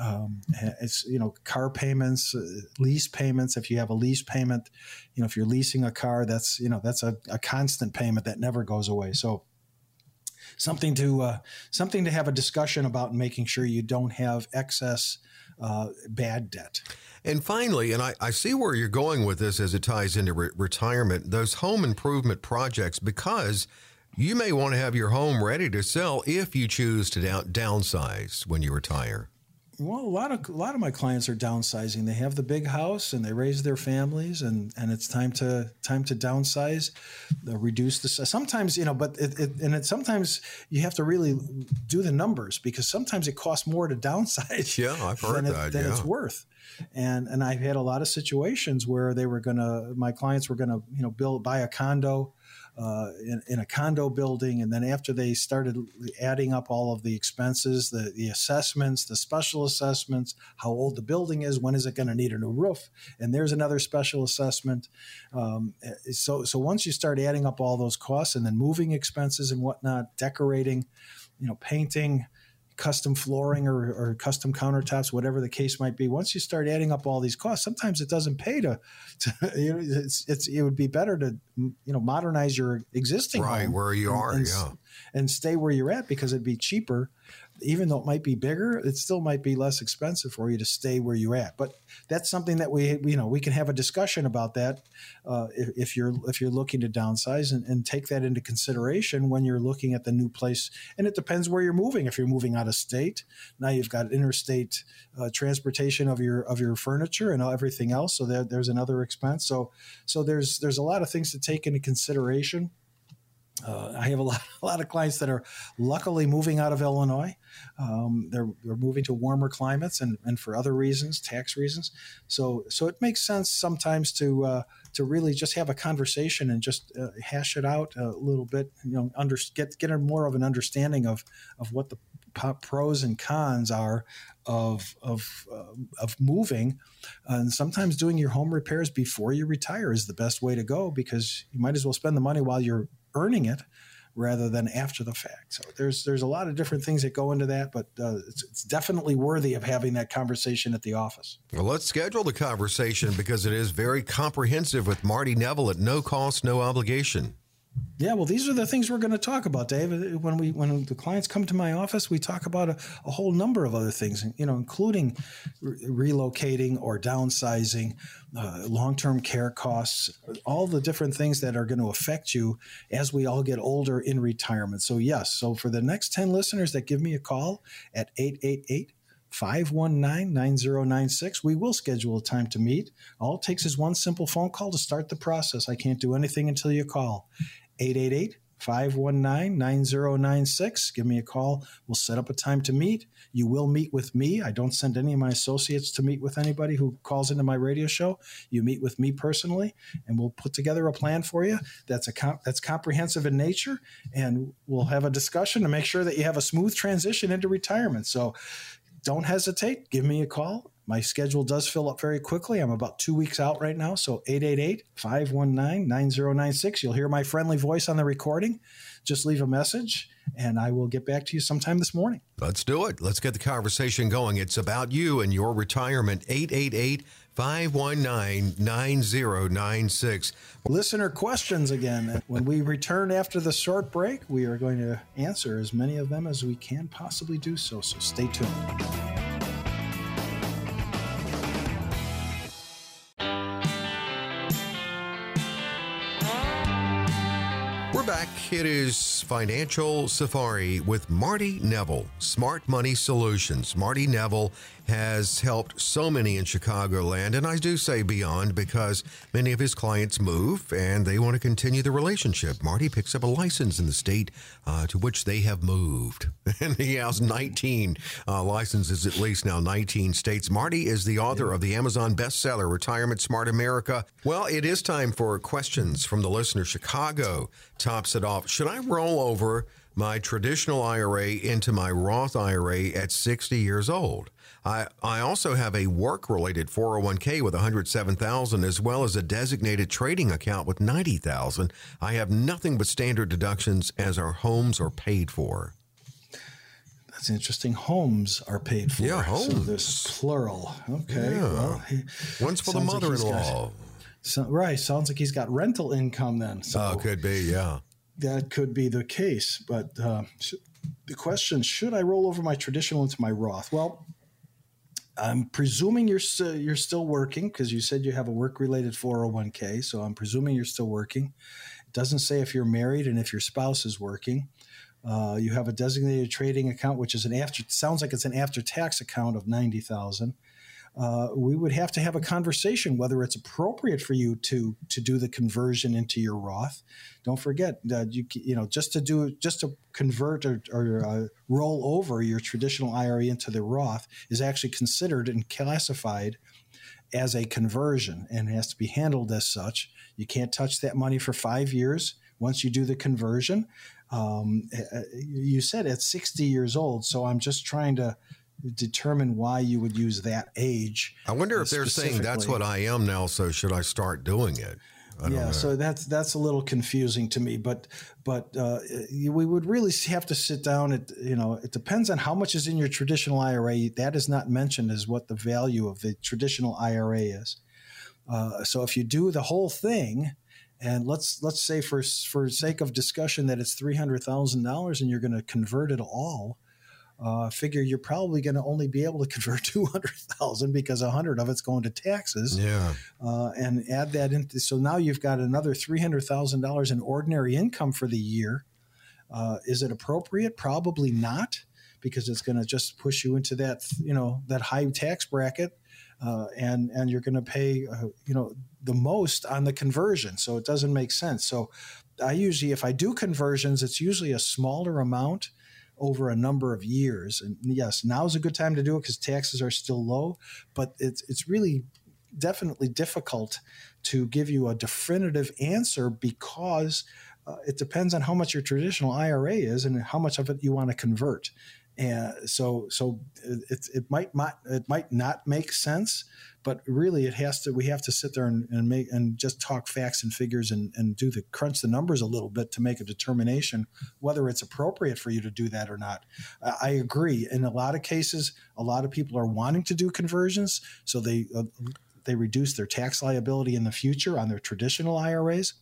Um, it's, you know, car payments, uh, lease payments. If you have a lease payment, you know, if you're leasing a car, that's, you know, that's a, a constant payment that never goes away. So, something to uh, something to have a discussion about making sure you don't have excess uh, bad debt. And finally, and I, I, see where you're going with this as it ties into re- retirement, those home improvement projects, because you may want to have your home ready to sell if you choose to down, downsize when you retire. Well, a lot of a lot of my clients are downsizing. They have the big house and they raise their families, and, and it's time to time to downsize, uh, reduce the. Sometimes you know, but it, it and it sometimes you have to really do the numbers because sometimes it costs more to [LAUGHS] downsize. Yeah, I've heard than that. It, than yeah. it's worth and and I've had a lot of situations where they were gonna my clients were gonna you know build buy a condo uh, in, in, a condo building, and then after they started adding up all of the expenses, the the assessments, the special assessments, how old the building is, when is it going to need a new roof, and there's another special assessment. Um, so so once you start adding up all those costs, and then moving expenses and whatnot, decorating, you know, painting custom flooring or, or, custom countertops, whatever the case might be. Once you start adding up all these costs, sometimes it doesn't pay to, [LAUGHS] to you know, it's, it's, it would be better to, you know, modernize your existing right where you are, and, yeah, and stay where you're at because it'd be cheaper even though it might be bigger, it still might be less expensive for you to stay where you're at. But that's something that we, you know, we can have a discussion about that uh, if, if, you're if you're looking to downsize and, and, take that into consideration when you're looking at the new place. And it depends where you're moving. If you're moving out of state, now you've got interstate uh, transportation of your of your furniture and everything else. So there, there's another expense. So so there's there's a lot of things to take into consideration. Uh, I have a lot, [LAUGHS] a lot of clients that are luckily moving out of Illinois. Um, they're, they're moving to warmer climates and, and for other reasons, tax reasons. So so it makes sense sometimes to uh, to really just have a conversation and just uh, hash it out a little bit. You know, under, get get a more of an understanding of of what the pros and cons are of of uh, of moving, and sometimes doing your home repairs before you retire is the best way to go because you might as well spend the money while you're earning it rather than after the fact. So there's there's a lot of different things that go into that, but uh, it's, it's, definitely worthy of having that conversation at the office. Well, let's schedule the conversation because it is very comprehensive with Marty Neville at no cost, no obligation. Yeah, well, these are the things we're going to talk about, Dave. When we when the clients come to my office, we talk about a, a whole number of other things, you know, including re- relocating or downsizing, uh, long term care costs, all the different things that are going to affect you as we all get older in retirement. So yes, so for the next ten listeners that give me a call at eight eight eight. 519 9096. We will schedule a time to meet. All it takes is one simple phone call to start the process. I can't do anything until you call. 888 519 9096. Give me a call. We'll set up a time to meet. You will meet with me. I don't send any of my associates to meet with anybody who calls into my radio show. You meet with me personally, and we'll put together a plan for you that's a comp- that's comprehensive in nature, and we'll have a discussion to make sure that you have a smooth transition into retirement. So don't hesitate. Give me a call. My schedule does fill up very quickly. I'm about two weeks out right now. So 888 519 9096. You'll hear my friendly voice on the recording. Just leave a message and I will get back to you sometime this morning. Let's do it. Let's get the conversation going. It's about you and your retirement. 888 519 9096. Listener questions again. [LAUGHS] When we return after the short break, we are going to answer as many of them as we can possibly do so. So stay tuned. It is Financial Safari with Marty Neville, Smart Money Solutions. Marty Neville has helped so many in Chicagoland, and I do say beyond because many of his clients move and they want to continue the relationship. Marty picks up a license in the state uh, to which they have moved, [LAUGHS] and he has 19 uh, licenses, at least now 19 states. Marty is the author of the Amazon bestseller Retirement Smart America. Well, it is time for questions from the listener. Chicago tops it off. Should I roll over? My traditional IRA into my Roth IRA at 60 years old. I, I also have a work related 401k with 107,000 as well as a designated trading account with 90,000. I have nothing but standard deductions as our homes are paid for. That's interesting. Homes are paid for. Yeah, homes. So there's plural. Okay. Yeah. Well, he, One's for the mother-in-law. Like so, right. Sounds like he's got rental income then. So oh, could be. Yeah. That could be the case. But uh, the question: Should I roll over my traditional into my Roth? Well, I'm presuming you're st- you're still working because you said you have a work related 401k. So I'm presuming you're still working. It doesn't say if you're married and if your spouse is working. Uh, you have a designated trading account, which is an after sounds like it's an after tax account of ninety thousand. Uh, we would have to have a conversation whether it's appropriate for you to to do the conversion into your Roth. Don't forget that you you know just to do just to convert or, or uh, roll over your traditional IRA into the Roth is actually considered and classified as a conversion and has to be handled as such. You can't touch that money for five years once you do the conversion. Um, you said at 60 years old, so I'm just trying to determine why you would use that age. I wonder if they're saying that's what I am now, so should I start doing it? yeah, so that's that's a little confusing to me, but but uh, we would really have to sit down. It you know it depends on how much is in your traditional IRA. That is not mentioned as what the value of the traditional IRA is. Uh, so if you do the whole thing, and let's let's say for for sake of discussion that it's three hundred thousand dollars, and you're going to convert it all uh, figure you're probably going to only be able to [LAUGHS] convert 200,000 because 100 of it's going to taxes. Yeah. Uh, and add that into, so now you've got another $300,000 in ordinary income for the year. Uh, is it appropriate? Probably not because it's going to just push you into that, you know, that high tax bracket. Uh, and and you're going to pay, uh, you know, the most on the conversion. So it doesn't make sense. So I usually, if I do conversions, it's usually a smaller amount over a number of years. And yes, now is a good time to do it because taxes are still low, but it's it's really definitely difficult to give you a definitive answer because uh, it depends on how much your traditional IRA is and how much of it you want to convert. And so, so it, it might not it might not make sense, but really it has to. We have to sit there and, and make and just talk facts and figures and, and do the crunch the numbers a little bit to make a determination whether it's appropriate for you to do that or not. I agree. In a lot of cases, a lot of people are wanting to do conversions, so they uh, they reduce their tax liability in the future on their traditional IRAs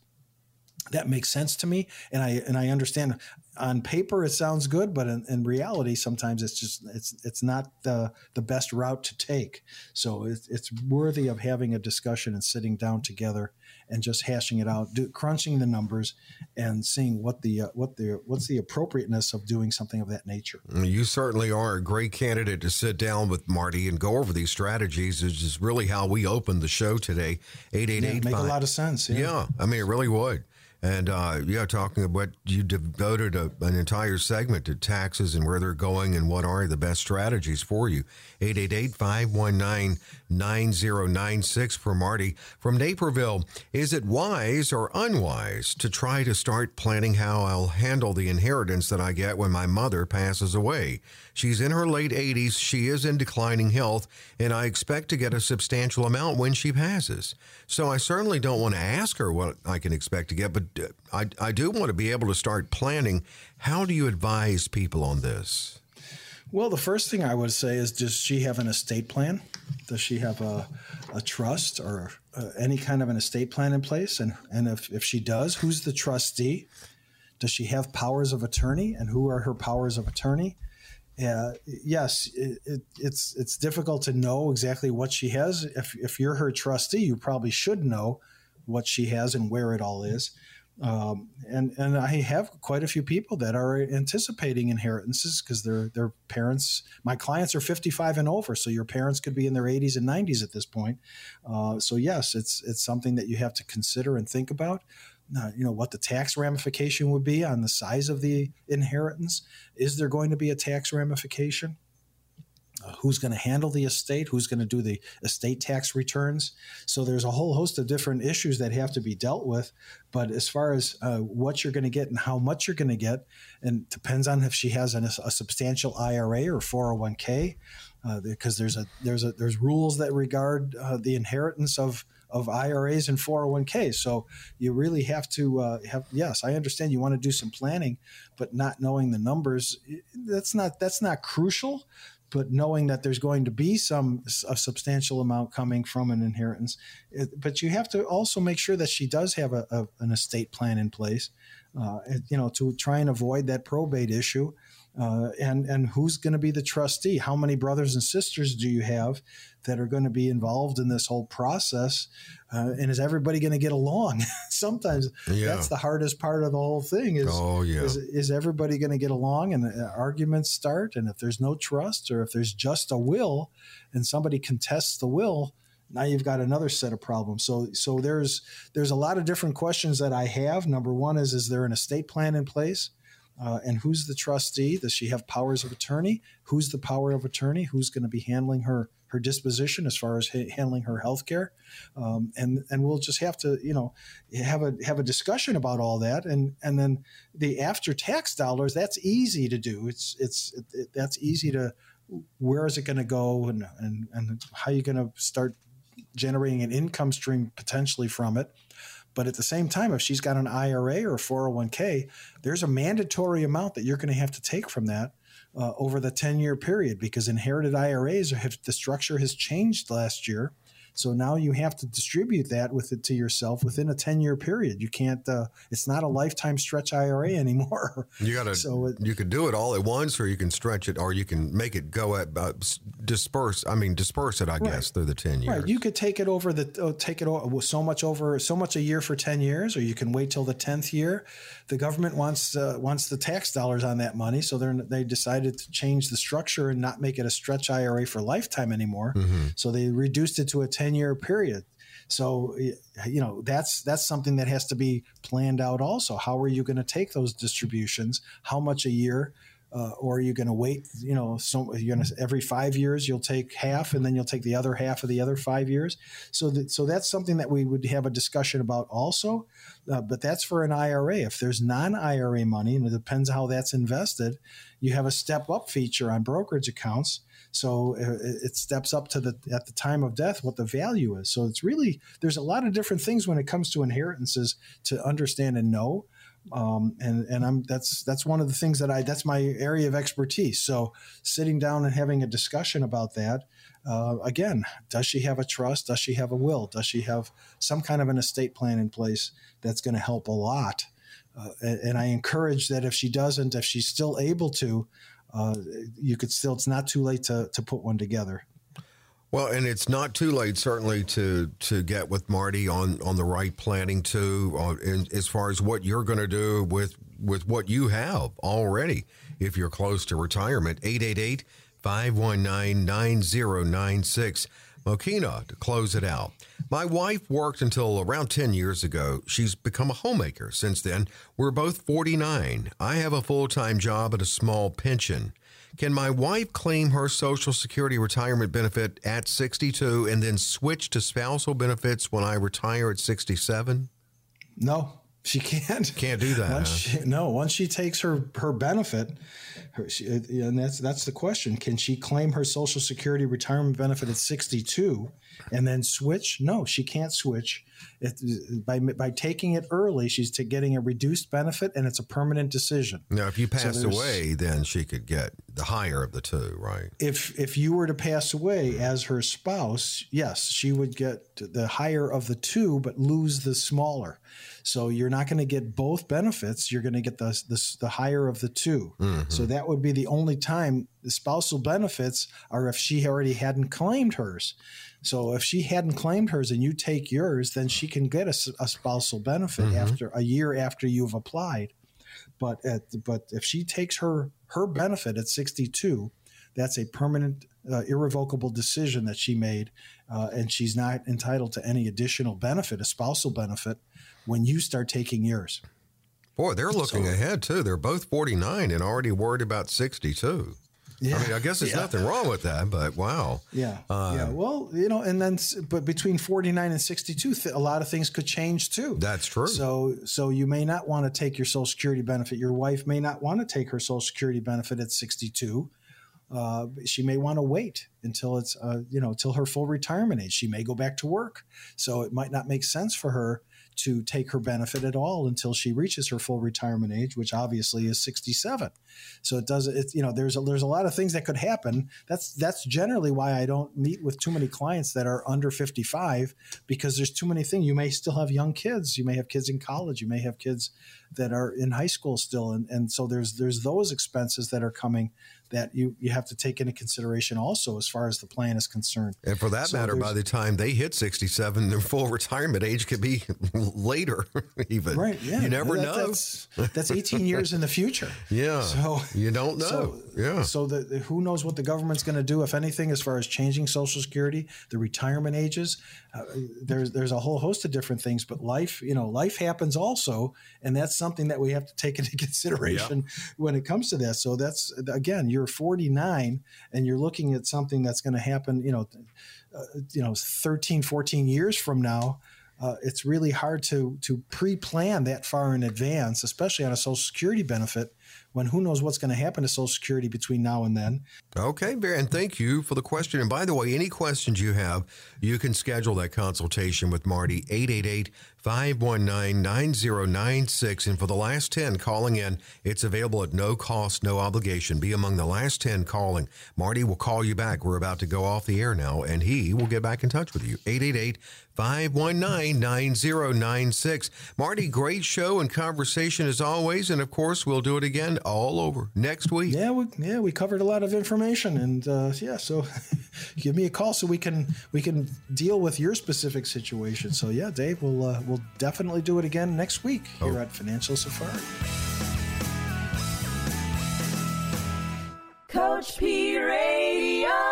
that makes sense to me and i and i understand. On paper it sounds good but in, in, reality sometimes it's just it's it's not the the best route to take. So it's, it's worthy of having a discussion and sitting down together and just hashing it out do, crunching the numbers and seeing what the uh, what the what's the appropriateness of doing something of that nature. You certainly are a great candidate to sit down with marty and go over these strategies. Which is really how we opened the show today. 888 yeah, make a lot of sense yeah. yeah i mean it really would and uh, yeah, talking about you devoted a, an entire segment to taxes and where they're going and what are the best strategies for you. 888 519 9096 for Marty from Naperville. Is it wise or unwise to try to start planning how I'll handle the inheritance that I get when my mother passes away? She's in her late 80s, she is in declining health, and I expect to get a substantial amount when she passes. So I certainly don't want to ask her what I can expect to get, but uh, I, I do want to be able to start planning. How do you advise people on this? Well, the first thing I would say is Does she have an estate plan? Does she have a, a trust or uh, any kind of an estate plan in place? And, and if, if she does, who's the trustee? Does she have powers of attorney? And who are her powers of attorney? Uh, yes, it, it, it's it's difficult to know exactly what she has. If if you're her trustee, you probably should know what she has and where it all is. Um, and and I have quite a few people that are anticipating inheritances because their their parents. My clients are 55 and over, so your parents could be in their 80s and 90s at this point. Uh, so yes, it's it's something that you have to consider and think about. Uh, you know what the tax ramification would be on the size of the inheritance. Is there going to be a tax ramification? Uh, who's going to handle the estate, who's going to do the estate tax returns. So there's a whole host of different issues that have to be dealt with. But as far as uh, what you're going to get and how much you're going to get, and depends on if she has an, a substantial IRA or 401k, uh, because there's a there's a there's rules that regard uh, the inheritance of of IRAs and 401ks. So you really have to uh, have. Yes, I understand you want to do some planning, but not knowing the numbers, that's not that's not crucial but knowing that there's going to be some a substantial amount coming from an inheritance it, but you have to also make sure that she does have a, a an estate plan in place uh, you know to try and avoid that probate issue uh, and and who's going to be the trustee? How many brothers and sisters do you have that are going to be involved in this whole process? Uh, and is everybody going to get along? [LAUGHS] Sometimes yeah. that's the hardest part of the whole thing is oh, yeah. is, is everybody going to get along and uh, arguments start? And if there's no trust or if there's just a will and somebody contests the will now you've got another set of problems. So so there's there's a lot of different questions that i have. Number one is is there an estate plan in place uh, and who's the trustee does she have powers of attorney who's the power of attorney who's going to be handling her her disposition as far as ha- handling her health care. Um, and, and we'll just have to, you know, have a, have a discussion about all that. And, and then the after tax dollars, that's easy to do. It's, it's, it, it, that's easy to, where is it going to go and, and, and how are you going to start generating an income stream potentially from it. But at the same time, if she's got an IRA or a 401k, there's a mandatory amount that you're going to have to take from that uh, over the 10 year period because inherited IRAs have the structure has changed last year so now you have to distribute that with it to yourself within a 10 year period. You can't, uh, it's not a lifetime stretch IRA [LAUGHS] anymore. You got to, so it, you could do it all at once or you can stretch it or you can make it go at, uh, disperse, I mean, disperse it, I right. guess, through the 10 years. Right. You could take it over the, uh, take it over, so much over, so much a year for 10 years, or you can wait till the 10th year. The government wants, uh, wants the tax dollars on that money. So they they decided to change the structure and not make it a stretch IRA for lifetime anymore. Mm-hmm. So they reduced it to a 10 10 year period. So, you know, that's that's something that has to be planned out also. How are you going to take those distributions? How much a year? Uh, or are you going to wait? You know, so you're going to every five years you'll take half, and then you'll take the other half of the other five years. So, that, so that's something that we would have a discussion about also. Uh, but that's for an IRA. If there's non-IRA money, and it depends how that's invested, you have a step-up feature on brokerage accounts so uh, it steps up to the at the time of death what the value is. So it's really there's a lot of different things when it comes to inheritances to understand and know. Um, and and I'm that's that's one of the things that I that's my area of expertise. So sitting down and having a discussion about that. Uh, again, does she have a trust? Does she have a will? Does she have some kind of an estate plan in place that's going to help a lot? Uh, and, and, I encourage that if she doesn't, if she's still able to, uh, you could still it's not too late to to put one together. Well, and it's not too late, certainly, to to get with Marty on on the right planning too, uh, in, as far as what you're going to do with with what you have already. If you're close to retirement, 888 519 9096. Mokena to close it out. My wife worked until around 10 years ago. She's become a homemaker since then. We're both 49. I have a full time job and a small pension. Can my wife claim her Social Security retirement benefit at 62 and then switch to spousal benefits when I retire at 67? No, she can't. Can't do that. Once she, no, once she takes her her benefit, her, she, and that's that's the question: Can she claim her Social Security retirement benefit at sixty two, and then switch? No, she can't switch. It, by by taking it early, she's to getting a reduced benefit, and it's a permanent decision. Now, if you passed so away, then she could get the higher of the two, right? If if you were to pass away as her spouse, yes, she would get the higher of the two, but lose the smaller. So you're not going to get both benefits. You're going to get the, the, the higher of the 2 mm-hmm. So that would be the only time the spousal benefits are if she already hadn't claimed hers. So if she hadn't claimed hers and you take yours, then she can get a, a spousal benefit mm-hmm. after a year after you've applied. But at, but if she takes her her benefit at 62, that's a permanent, uh, irrevocable decision that she made, uh, and she's not entitled to any additional benefit, a spousal benefit, when you start taking yours. Boy, they're looking so, ahead too. They're both 49 and already worried about 62. Yeah. I mean, I guess there's yeah. nothing wrong with that, but wow. Yeah. Um, yeah. Well, you know, and then, but between 49 and 62, a lot of things could change too. That's true. So, so you may not want to take your Social Security benefit. Your wife may not want to take her Social Security benefit at 62. Uh, she may want to wait until it's, uh, you know, until her full retirement age. She may go back to work. So it might not make sense for her to take her benefit at all until she reaches her full retirement age, which obviously is 67. So it does it, you know, there's a, there's a lot of things that could happen. That's that's generally why I don't meet with too many clients that are under 55 because there's too many things. You may still have young kids, you may have kids in college, you may have kids that are in high school still and, and so there's there's those expenses that are coming that you you have to take into consideration also as far as the plan is concerned. And for that so matter, by the time they hit 67, their full retirement age could be [LAUGHS] later [LAUGHS] even. Right, yeah. You never that, know. That's, that's 18 years in the future. [LAUGHS] Yeah. So you don't know. So, yeah. So the, who knows what the government's going to do if anything as far as changing social security, the retirement ages. Uh, there's there's a whole host of different things, but life, you know, life happens also, and that's something that we have to take [LAUGHS] into consideration yeah. when it comes to this. So that's again, you're 49 and you're looking at something that's going to happen, you know, uh, you know, 13, 14 years from now. Uh, it's really hard to to pre-plan that far in advance, especially on a Social Security benefit when who knows what's going to happen to Social Security between now and then. Okay, and thank you for the question. And by the way, any questions you have, you can schedule that consultation with Marty, 888 519 9096. And for the last 10 calling in, it's available at no cost, no obligation. Be among the last 10 calling. Marty will call you back. We're about to go off the air now, and he will get back in touch with you. 888 519 9096. Marty, great show and conversation as always. And of course, we'll do it again all over next week. Yeah, we, yeah, we covered a lot of information, and uh, yeah, so [LAUGHS] give me a call so we can we can deal with your specific situation. So yeah, Dave, we'll uh, we'll definitely do it again next week here oh. at Financial Safari. Coach P Radio.